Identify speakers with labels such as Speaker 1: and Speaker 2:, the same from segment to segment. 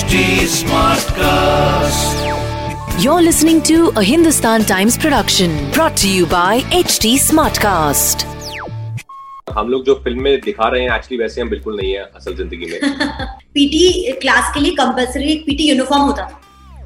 Speaker 1: HT Smartcast.
Speaker 2: You're listening to a Hindustan Times production brought to you by HT Smartcast.
Speaker 3: हम लोग जो film में दिखा रहे हैं एक्चुअली वैसे हम बिल्कुल नहीं है असल ज़िंदगी में।
Speaker 4: पीटी क्लास के लिए कंपलसरी एक पीटी यूनिफॉर्म होता था।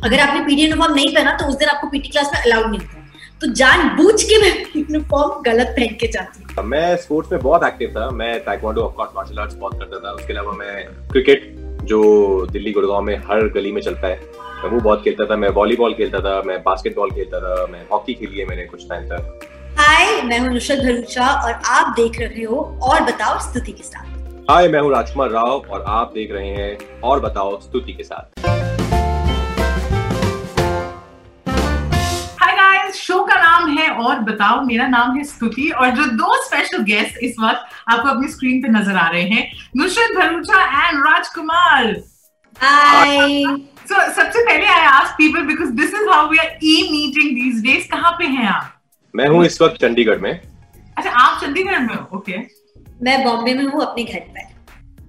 Speaker 4: अगर आपने पीटी यूनिफॉर्म नहीं पहना तो उस दिन आपको पीटी क्लास में अलाउड नहीं था तो जान बूझ के मैं यूनिफॉर्म गलत पहन के जाती हूँ।
Speaker 3: मैं स्पोर्ट्स में बहुत एक्टिव था। मैं taekwondo of course martial arts बहुत करता था। उसके अलावा मैं क्रिकेट जो दिल्ली गुड़गांव में हर गली में चलता है मैं वो बहुत खेलता था मैं वॉलीबॉल खेलता था मैं बास्केटबॉल खेलता था मैं हॉकी खेली है मैंने कुछ टाइम तक।
Speaker 4: हाय मैं हूँ नुसरत भरूचा और आप देख रहे हो और बताओ स्तुति के साथ।
Speaker 3: हाय मैं हूँ राजकुमार राव और आप देख रहे हैं और बताओ स्तुति के साथ।
Speaker 5: और बताओ मेरा नाम है स्तुति और जो दो स्पेशल गेस्ट इस वक्त आपको अपनी स्क्रीन पे नज़र आ रहे हैं Nusrat Bharucha and Rajkummar.
Speaker 4: Hi
Speaker 5: so सबसे पहले I ask people because this is how we are e meeting these days कहाँ पे हैं आप?
Speaker 3: मैं हूँ इस वक्त चंडीगढ़ में।
Speaker 5: अच्छा आप चंडीगढ़ में हो? ओके
Speaker 4: मैं बॉम्बे में हूँ अपने घर पर।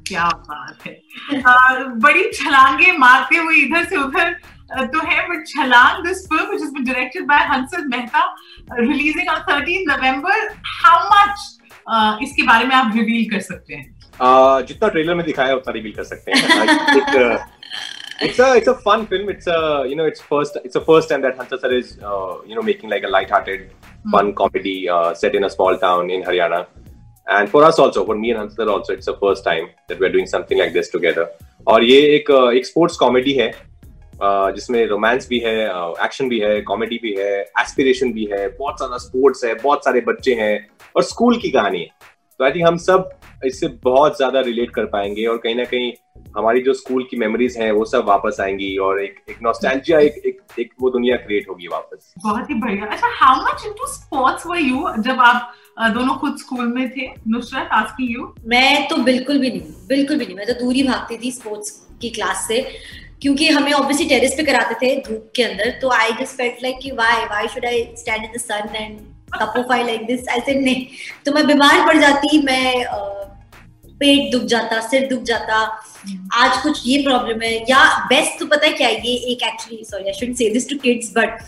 Speaker 5: क्या बात है। आ, बड़ी छलांगे मारते हुए इधर से उधर अ, तो है but Chhalaang this film which has been directed by Hansal Mehta releasing on 13 November how much इसके बारे में आप रिवील कर सकते हैं
Speaker 3: जितना ट्रेलर में दिखाया है उतना रिवील कर सकते हैं it's a it's a fun film it's a you know it's first it's the first time that Hansa sir is uh, you know making like a light-hearted fun comedy uh, set in a small town in Haryana and for us also for me and Hansa sir also it's the first time that we're doing something like this together और ये एक uh, एक sports comedy है uh, जिसमें romance भी है action भी है कॉमेडी भी है एस्पिरेशन भी है बहुत सारा स्पोर्ट्स है बहुत सारे बच्चे हैं और स्कूल की कहानी है। तो आई थिंक हम सब इससे बहुत ज़्यादा रिलेट कर पाएँगे और कहीं ना कहीं हमारी जो स्कूल की मेमोरीज हैं वो सब वापस आएँगी और एक एक नॉस्टैल्जिया एक, एक एक वो दुनिया क्रिएट होगी वापस।
Speaker 5: बहुत ही बढ़िया। अच्छा how much into sports were you जब आप दोनों खुद स्कूल में थे? नुसरत आस्किंग यू
Speaker 4: मैं तो बिल्कुल भी नहीं बिल्कुल भी नहीं। मैं तो दूर ही भागती थी स्पोर्ट्स की क्लास से। क्योंकि हमें ऑब्वियसली टेरेस पे कराते थे धूप के अंदर तो आई जस्ट फेल्ट लाइक कि why why should I stand in the sun and कपोफाई like this I said नहीं. तो मैं बीमार पड़ जाती, मैं पेट दुख जाता, सिर दुख जाता। आज कुछ ये प्रॉब्लम है। या बेस्ट तो पता है क्या ये एक actually sorry I should say this to kids but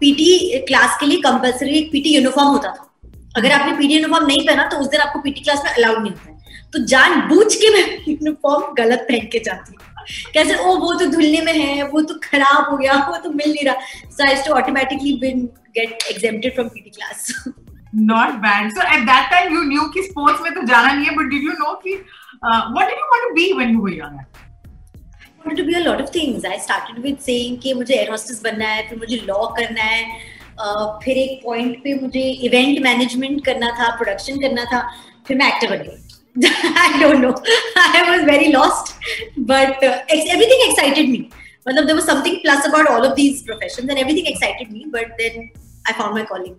Speaker 4: PT class के लिए कंपलसरी एक पीटी यूनिफॉर्म होता था। अगर आपने पीटी यूनिफॉर्म नहीं पहना तो उस दिन आपको पीटी क्लास में अलाउड नहीं होता है। तो जान बूझ के मैं यूनिफॉर्म गलत पहन के जाती हूँ। कैसे ओ वो तो धुलने में है वो तो खराब हो गया वो तो मिल नहीं रहा। So I too automatically been get exempted from PT class
Speaker 5: not bad so at that time you knew कि स्पोर्ट्स में तो जाना नहीं है बट डिड यू नो कि what did you want to be when you were young
Speaker 4: wanted to be a lot of things. I started with saying कि मुझे air hostess बनना है फिर मुझे लॉ करना है uh, फिर एक पॉइंट पे मुझे इवेंट मैनेजमेंट करना था प्रोडक्शन करना था फिर मैं एक्टर बन गई। I don't know. I was very lost, but uh, ex- everything excited me. मतलब there was something plus about all of these professions, and everything excited me. But then I found my calling.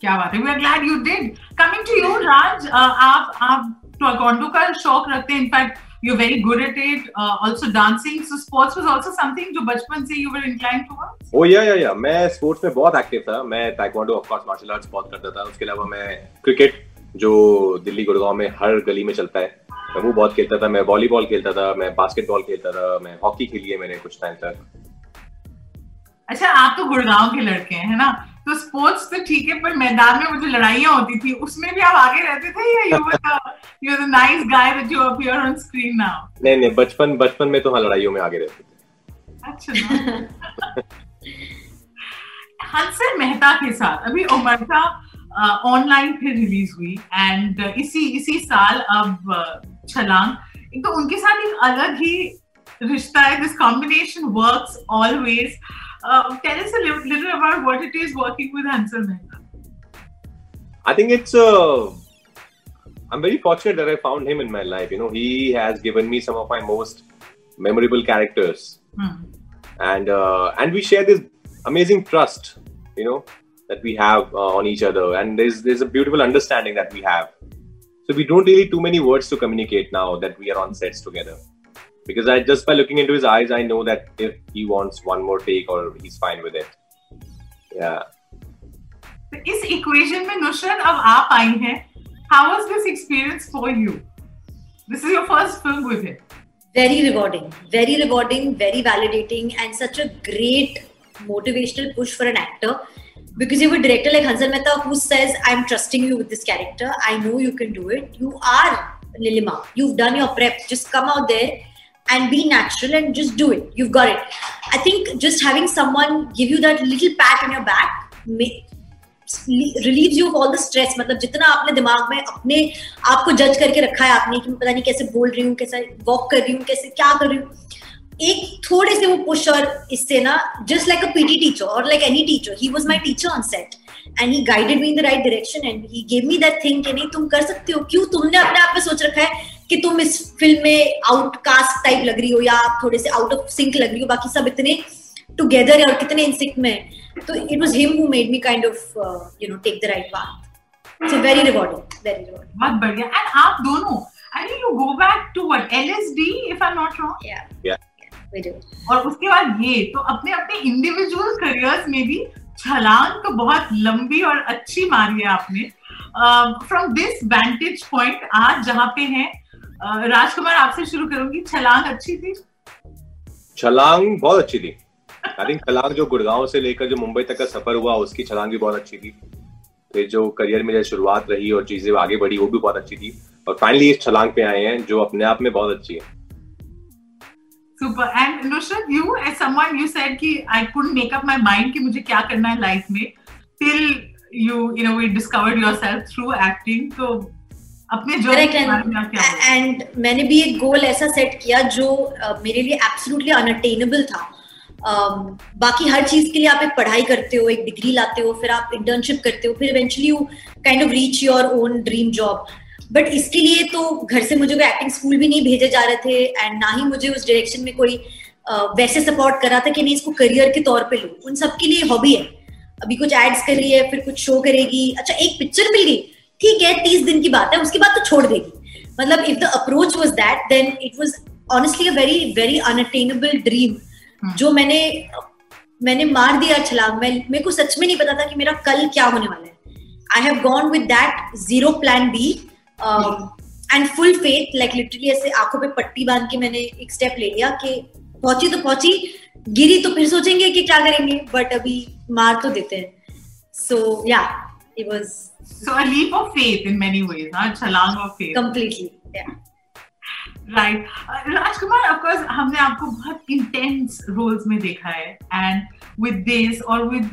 Speaker 5: क्या बात है? We are glad you did coming to you Raj आप आप taekwondo का शौक रखते हैं. In fact you very good at it also dancing so sports was also something जो बचपन से you were inclined towards
Speaker 3: oh yeah yeah yeah मैं स्पोर्ट्स में बहुत एक्टिव था. मैं taekwondo of course martial arts बहुत करता था. उसके अलावा मैं क्रिकेट जो दिल्ली गुड़गांव में हर गली में चलता है वो बहुत खेलता था। मैं वॉलीबॉल खेलता था मैं बास्केटबॉल खेलता था मैं हॉकी खेली है मैंने कुछ टाइम तक।
Speaker 5: अच्छा आप तो गुड़गांव के लड़के हैं है ना? तो स्पोर्ट्स तो ठीक है पर मैदान में वो जो लड़ाइयाँ होती थी। उसमें भी आप आगे रहते थे या you you were the nice guy that you appear on screen now
Speaker 3: नहीं नहीं बचपन बचपन में तो हाँ लड़ाइयों में आगे रहते थे।
Speaker 5: अच्छा ना। हंसल मेहता के साथ अभी उमरता ऑनलाइन फिर रिलीज़ हुई। एंड इसी इसी साल अब छलांग एक तो उनके साथ एक अलग ही रिश्ता है this combination works always tell us a little about what it is working with Hansal Mehta
Speaker 3: I think it's uh, I'm very fortunate that I found him in my life. You know, he has given me some of my most memorable characters,
Speaker 5: Hmm.
Speaker 3: and uh, and we share this amazing trust. You know that we have uh, on each other, and there's there's a beautiful understanding that we have. So we don't really too many words to communicate now that we are on sets together. Because I just by looking into his eyes, I know that if he wants one more take or he's fine with it. Yeah.
Speaker 5: तो इस equation में नुसरत अब आप आई हैं how was this experience for you this is your first film with him
Speaker 4: very rewarding very rewarding very validating and such a great motivational push for an actor because you have a director like Hansal Mehta who says, I'm trusting you with this character. I know you can do it. You are Nilima. You've done your prep. Just come out there and be natural and just do it. You've got it. I think just having someone give you that little pat on your back may, relieves you of all the stress मतलब जितना आपने दिमाग में अपने आप को जज करके रखा है आपने कि मैं पता नहीं कैसे बोल रही हूँ कैसे वॉक कर रही हूँ कैसे क्या कर रही हूँ एक थोड़े से वो पुश और इससे ना just like a PT teacher और like any teacher he was my teacher on set and he guided me in the right direction and he give me that thing कि नहीं तुम कर सकते हो। क्यों? तुमने अपने आप में सोच रखा है कि तुम इस फ़िल्म में आउटकास्ट टाइप लग रही हो या आप थोड़े से आउट ऑफ़ सिंक लग रही हो बाकी सब इतने टुगेदर है और कितने इन सिंक में तो it was him who made me kind of you know take the right path so very rewarding very rewarding
Speaker 5: बहुत बढ़िया। एंड आप दोनों I think you go back to what LSD if I am not wrong
Speaker 4: yeah
Speaker 3: Yeah.
Speaker 5: और उसके बाद ये तो अपने अपने इंडिविजुअल करियर्स में भी छलांग तो बहुत लंबी और अच्छी मारी है आपने। फ्रॉम दिस वैंटेज पॉइंट आज जहाँ पे हैं uh, राजकुमार आपसे शुरू करूँगी। छलांग अच्छी थी?
Speaker 3: छलांग बहुत अच्छी थी। आई थिंक छलांग जो गुड़गांव से लेकर जो मुंबई तक का सफ़र हुआ उसकी छलांग भी बहुत अच्छी थी। फिर जो करियर में शुरुआत रही और चीज़ें आगे बढ़ी वो भी बहुत अच्छी थी। और फाइनली इस छलांग पे आए हैं जो अपने आप में बहुत अच्छी है।
Speaker 5: Super and Nushrat you as someone you said कि I could make up my mind कि मुझे क्या करना है लाइफ में till you you know we discovered yourself through acting तो अपने जो
Speaker 4: एंड मैंने भी एक गोल ऐसा सेट किया जो uh, मेरे लिए एब्सोल्युटली अनअटेनेबल था। बाकी हर चीज़ के लिए आप एक पढ़ाई करते हो एक डिग्री लाते हो फिर आप इंटर्नशिप करते हो फिर eventually you kind of reach your own dream job but इसके लिए तो घर से मुझे कोई एक्टिंग स्कूल भी नहीं भेजे जा रहे थे एंड ना ही मुझे उस डायरेक्शन में कोई वैसे सपोर्ट करा था कि नहीं इसको करियर के तौर पे लो। उन सबके लिए हॉबी है। अभी कुछ एड्स कर रही है फिर कुछ शो करेगी। अच्छा एक पिक्चर मिल गई। ठीक है तीस दिन की बात है उसके बाद तो छोड़ देगी। मतलब if the approach was that then it was honestly a very very unattainable dream जो मैंने मैंने मार दिया छलांग। मैं मेरे को सच में नहीं पता था कि मेरा कल क्या होने वाला है। I have gone with that zero plan B and full faith like literally ऐसे आँखों पे पट्टी बाँध के मैंने एक स्टेप ले लिया कि पहुँची तो पहुँची गिरी तो फिर सोचेंगे कि क्या करेंगे बट अभी मार तो देते हैं। So yeah it was
Speaker 5: so a leap of faith in many ways हाँ छलांग of faith
Speaker 4: completely yeah
Speaker 5: right Rajkumar of course हमने आपको बहुत इंटेंस रोल्स में देखा है एंड विद दिस और with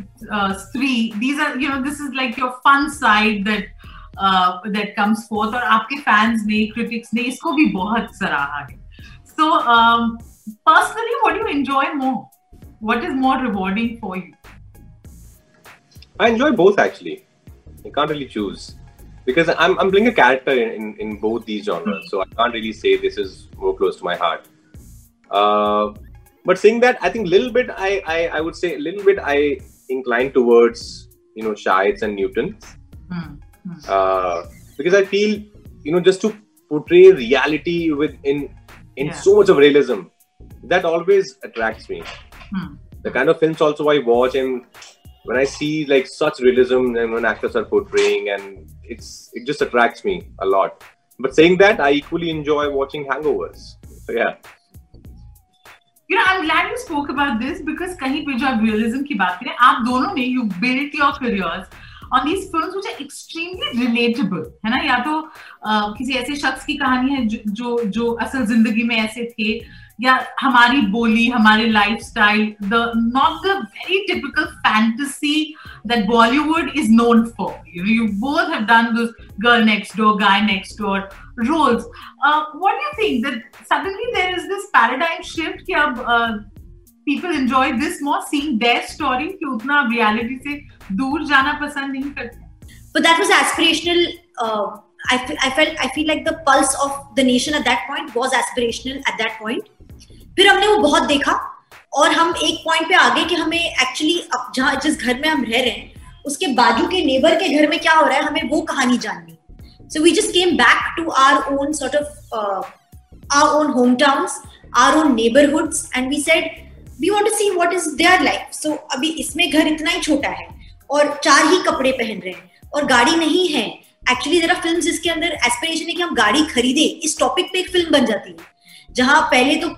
Speaker 5: Stree these are you know this is like your fun side that that uh, that comes forth और आपके fans ने, critics ने इसको भी बहुत सराहा है. So, um, personally, what do you enjoy more? What is more rewarding for you?
Speaker 3: I enjoy both actually. I can't really choose because I'm, I'm playing a character in, in, in both these genres, so I can't really say this is more close to my heart. Uh, but saying that, I think a little bit, I, I, I would say a little bit, I incline towards you know Shites and Newtons
Speaker 5: Hmm. Hmm.
Speaker 3: uh, because I feel you know just to portray reality with in in
Speaker 5: Yeah.
Speaker 3: so much of realism that always attracts me.
Speaker 5: Hmm.
Speaker 3: The kind of films also I watch and when I see like such realism and when actors are portraying and it's it just attracts me a lot. But saying that, I equally enjoy watching hangovers. So yeah.
Speaker 5: You know, I'm glad you spoke about this because कहीं पे जो आप realism की बात करें आप दोनों ने you built your careers on these film मुझे एक्सट्रीमली रिलेटेबल है ना? या तो किसी ऐसे शख्स की कहानी है जो जो असल ज़िंदगी में ऐसे थे, या हमारी बोली, हमारे lifestyle the not the very typical fantasy that Bollywood is known for you both have done this girl next door guy next door roles what do you think that suddenly there is this paradigm shift कि अब people enjoy this more, seeing their story कि उतना reality से दूर जाना पसंद नहीं करते.
Speaker 4: but that was aspirational uh, I, fe- I felt i feel like the pulse of the nation at that point was aspirational at that point फिर हमने वो बहुत देखा और हम एक पॉइंट पे आ गए कि हमें एक्चुअली जहाँ जिस घर में हम रह रहे हैं उसके बाजू के नेबर के घर में क्या हो रहा है हमें वो कहानी जाननी so we just came back to our own sort of our own home towns our own neighbourhoods and we said we want to see what is their life so अभी इसमें घर इतना ही छोटा है और चार ही कपड़े पहन रहे हैं और गाड़ी नहीं है। एक्चुअली जरा फ़िल्म जिसके अंदर एस्पिरेशन है कि हम गाड़ी खरीदे। इस टॉपिक पे एक फ़िल्म बन जाती है, जहाँ पहले तो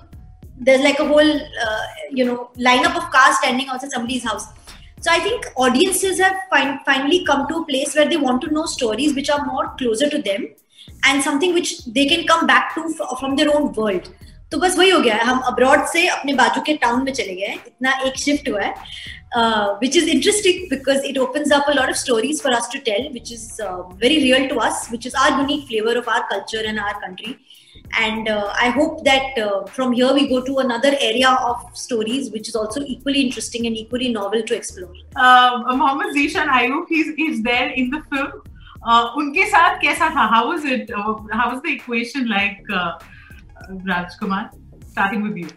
Speaker 4: there like a whole you know lineup of car standing of house so I think audiences finally come to place where they want to know stories which are more closer to them and something which they can come back to from their own world तो बस वही हो गया है हम abroad से अपने बाजू के टाउन में चले गए इतना एक शिफ्ट हुआ है which is interesting because it opens up a lot of stories for us to tell which is very real to us which is our unique flavour of our culture and our country and uh, i hope that uh, from here we go to another area of stories which is also equally interesting and equally novel to explore
Speaker 5: uh, Mohammed Zishan Ayub he's, he's there in the film uh, उनके साथ कैसा था how was it uh, how was the equation like uh, Rajkumar starting with you.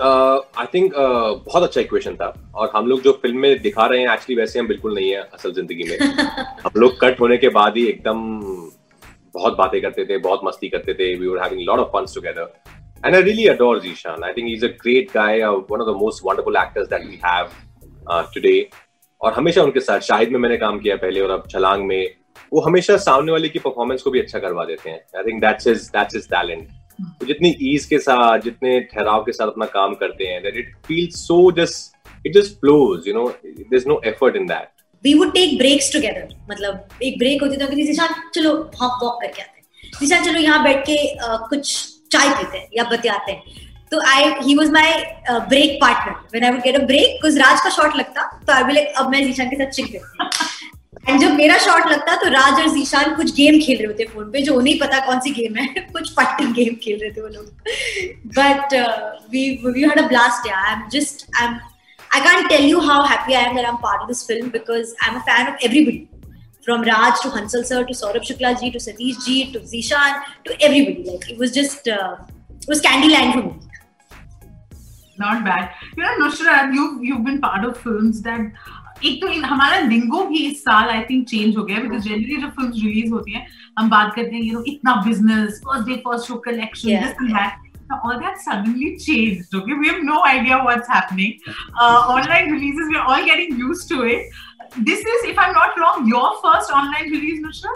Speaker 3: I think बहुत अच्छा equation था। और हम लोग जो फ़िल्म में दिखा रहे हैं एक्चुअली वैसे हम बिल्कुल नहीं है असल ज़िंदगी में। हम लोग कट होने के बाद ही एकदम बहुत बातें करते थे बहुत मस्ती करते थे। We were having lot of funs together and I really adore Zeeshan I think is a great guy one of the most wonderful actors that we have today और हमेशा उनके साथ शाहिद में मैंने काम किया पहले और अब छलांग में। वो हमेशा सामने वाले की परफॉर्मेंस को भी अच्छा करवा देते हैं। I think that's is that's is talent तो जितनी ईज के साथ जितने ठहराव के साथ अपना काम करते हैं that it feels so just it just flows you know there is no effort in that
Speaker 4: we would take breaks together मतलब एक ब्रेक होती था तो निशान चलो हम वॉक करके आते हैं. निशान चलो यहाँ बैठ के uh, कुछ चाय पीते हैं या बतियाते हैं। तो I he was my break partner when I would get a break कुछ राज का शॉट लगता तो आई विल अब मैं जीशान के साथ करती एंड जब मेरा शॉट लगता तो राज और जीशान कुछ गेम खेल रहे होते फ़ोन पे जो उन्हें पता कौन सी गेम है कुछ फाइटिंग गेम खेल रहे थे वो लोग but we we had a blast I am just I am I can't tell you how happy I am that I'm part of this film because I'm a fan of everybody. From Raj to Hansal sir to Saurabh Shukla ji to Satish ji to Zishan to everybody. Like it was just uh, it was Candyland for me.
Speaker 5: Not bad. You know, Nusrat, you've you've been part of films that एक तो इन हमारा लिंगो भी इस साल I think change हो गया because generally जब film release होती हैं हम बात करते हैं यू नो इतना business first day first show collection this and that Now, all that suddenly changed. Okay, we have no idea what's happening. Uh, online releases, we're all getting used to it. This is, if I'm not wrong, your first online release, Nushra.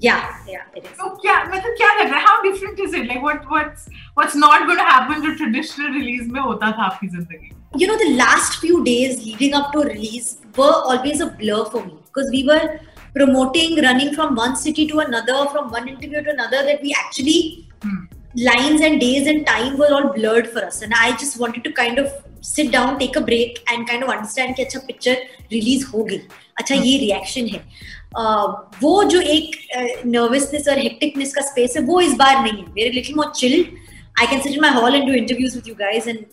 Speaker 4: Yeah, yeah, it is.
Speaker 5: So, क्या मतलब क्या लग रहा है? How different is it? Like, what what's what's not going to happen to traditional release में होता था आपकी ज़िंदगी?
Speaker 4: You know, the last few days leading up to a release were always a blur for me because we were promoting, running from one city to another, from one interview to another. That we actually. Hmm. lines and days and time were all blurred for us and i just wanted to kind of sit down take a break and kind of understand कि अच्छा picture release हो गई अच्छा ये reaction है uh, वो जो एक नर्वसनेस और हेक्टिकनेस का स्पेस है वो इस बार नहीं है very little more chilled I can sit in my hall and do interviews with you guys and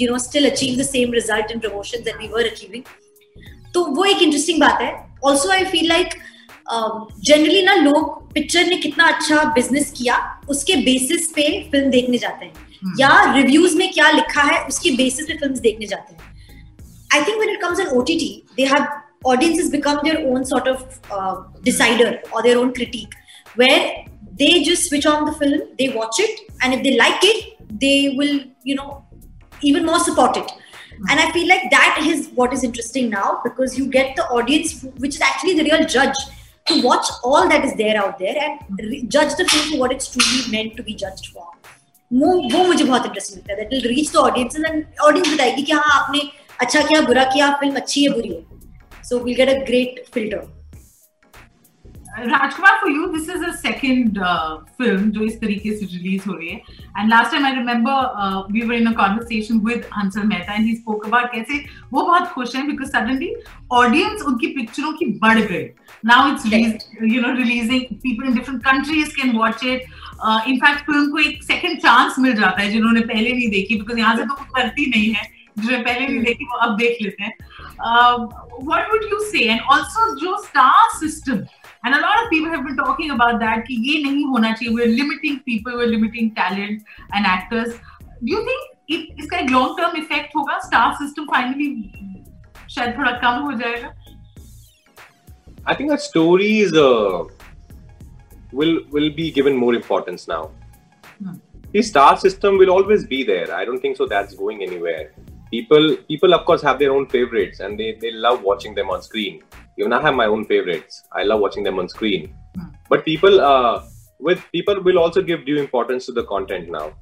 Speaker 4: you know still achieve the same result in promotions that we were achieving तो वो एक interesting बात है. Also I feel like generally ना लोग picture ने कितना अच्छा बिज़नेस किया उसके बेसिस पे फ़िल्म देखने जाते हैं. Hmm. या रिव्यूज़ में क्या लिखा है उसके बेसिस पे फ़िल्म देखने जाते हैं. I think when it comes on OTT they have audiences become their own sort of uh, decider or their own critique where they just switch on the film they watch it and if they like it they will you know even more support it mm. and i feel like that is what is interesting now because you get the audience which is actually the real judge to watch all that is there out there and re- judge the film for what it's truly meant to be judged for वो वो मुझे बहुत interesting लगता है that will reach the audience and audience बताएगी कि हाँ आपने अच्छा किया बुरा किया फिल्म अच्छी है बुरी है so we'll get a great filter
Speaker 5: Rajkumar for you this is a second film जो इस तरीके से रिलीज़ हो रही है. And last time I remember we were in a conversation with Hansal Mehta and he spoke about कैसे वो बहुत खुश हैं बिकॉज़ सडनली ऑडियंस उनकी पिक्चरों की बढ़ गई. Now it's you know releasing people in different countries can watch it in fact film को एक सेकेंड चांस मिल जाता है जिन्होंने पहले नहीं देखी बिकॉज़ यहाँ से तो कुछ करती नहीं है. जिन्होंने पहले नहीं hmm. देखी वो अब देख लेते हैं. What would you say and also जो स्टार सिस्टम है And a lot of people have been talking about that कि ये नहीं होना चाहिए we're limiting people we're limiting talent and actors do you think it, इसका एक long term effect होगा star system finally शायद थोड़ा कम हो जाएगा
Speaker 3: I think that stories uh, will will be given more importance now. Hmm. The star system will always be there. I don't think so. That's going anywhere. People people of course have their own favorites and they they love watching them on screen. even I have my own favorites. I love watching them on screen. Hmm. But people, uh, with people will also give due importance to the content now.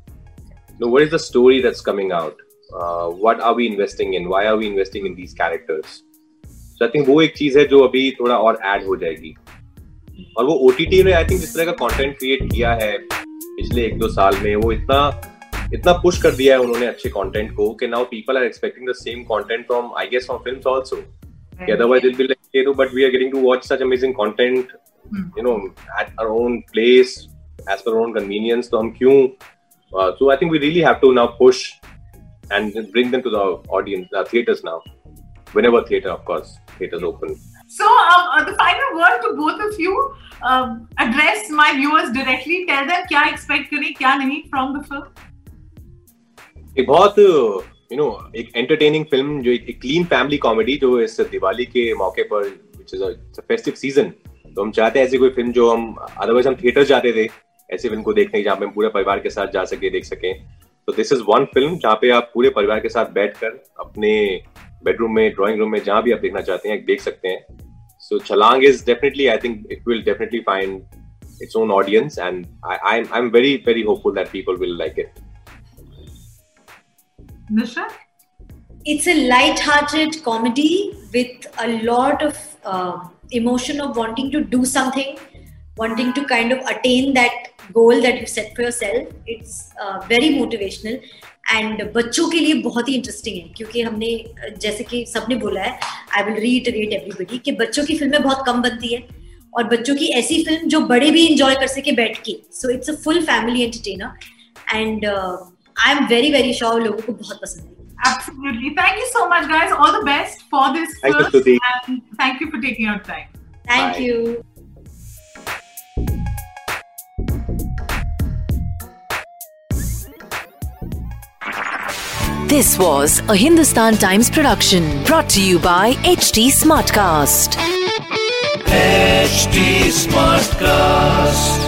Speaker 3: know, what is the story that's coming out? Uh, what are we investing in? Why are we investing in these characters? So I think वो एक चीज है जो अभी थोड़ा और add हो जाएगी और वो ओटीटी ने आई थिंक जिस तरह का कंटेंट क्रिएट किया है पिछले एक दो साल में वो इतना इतना पुश कर दिया है उन्होंने अच्छे कंटेंट को कि now people are expecting the same content from I guess from films also otherwise it'll be like you know but we are getting to watch such amazing content
Speaker 5: Hmm.
Speaker 3: you know at our own place as per our own convenience so हम क्यों uh, so I think we really have to now push and bring them to the audience uh, theaters now whenever theater of course theaters open
Speaker 5: So, um, uh, the final word to both of you um, address my viewers directly. Tell them क्या expect करें, क्या नहीं from the film.
Speaker 3: एक बहुत You know एक entertaining film जो एक clean family comedy जो इस दिवाली के मौके पर विच इज़ फेस्टिव सीज़न तो हम चाहते हैं ऐसी कोई फ़िल्म जो हम अदरवाइज़ हम थिएटर जाते थे ऐसी फ़िल्म को देखने जहाँ पे हम पूरे परिवार के साथ जा सके देख सकें। तो दिस इज़ वन फ़िल्म जहाँ पे आप पूरे परिवार के साथ बैठकर अपने बेडरूम में ड्राइंग रूम में जहाँ भी आप देखना चाहते हैं देख सकते हैं। So Chhalaang is definitely I think it will definitely find its own audience and I, I'm, I'm very very hopeful that people will like it.
Speaker 5: Nisha?
Speaker 4: it's a light-hearted comedy with a lot of uh, emotion of wanting to do something wanting to kind of attain that goal that you set for yourself it's uh, very motivational and बच्चों के लिए बहुत ही interesting है क्योंकि हमने जैसे कि सबने बोला है आई विल रीटरेट एवरीबडी कि बच्चों की फ़िल्में बहुत कम बनती है और बच्चों की ऐसी फ़िल्म जो बड़े भी इंजॉय कर सके बैठ के so it's a full family entertainer and I am very very sure लोगों को बहुत पसंद है
Speaker 5: Absolutely. Thank you so much, guys. All the best for this
Speaker 3: Thank you,
Speaker 5: film.
Speaker 3: Stuti.
Speaker 5: And thank you for taking your time.
Speaker 4: Thank
Speaker 3: Bye.
Speaker 4: You
Speaker 2: This was a Hindustan Times production brought to you by HT Smartcast.
Speaker 1: HD Smartcast.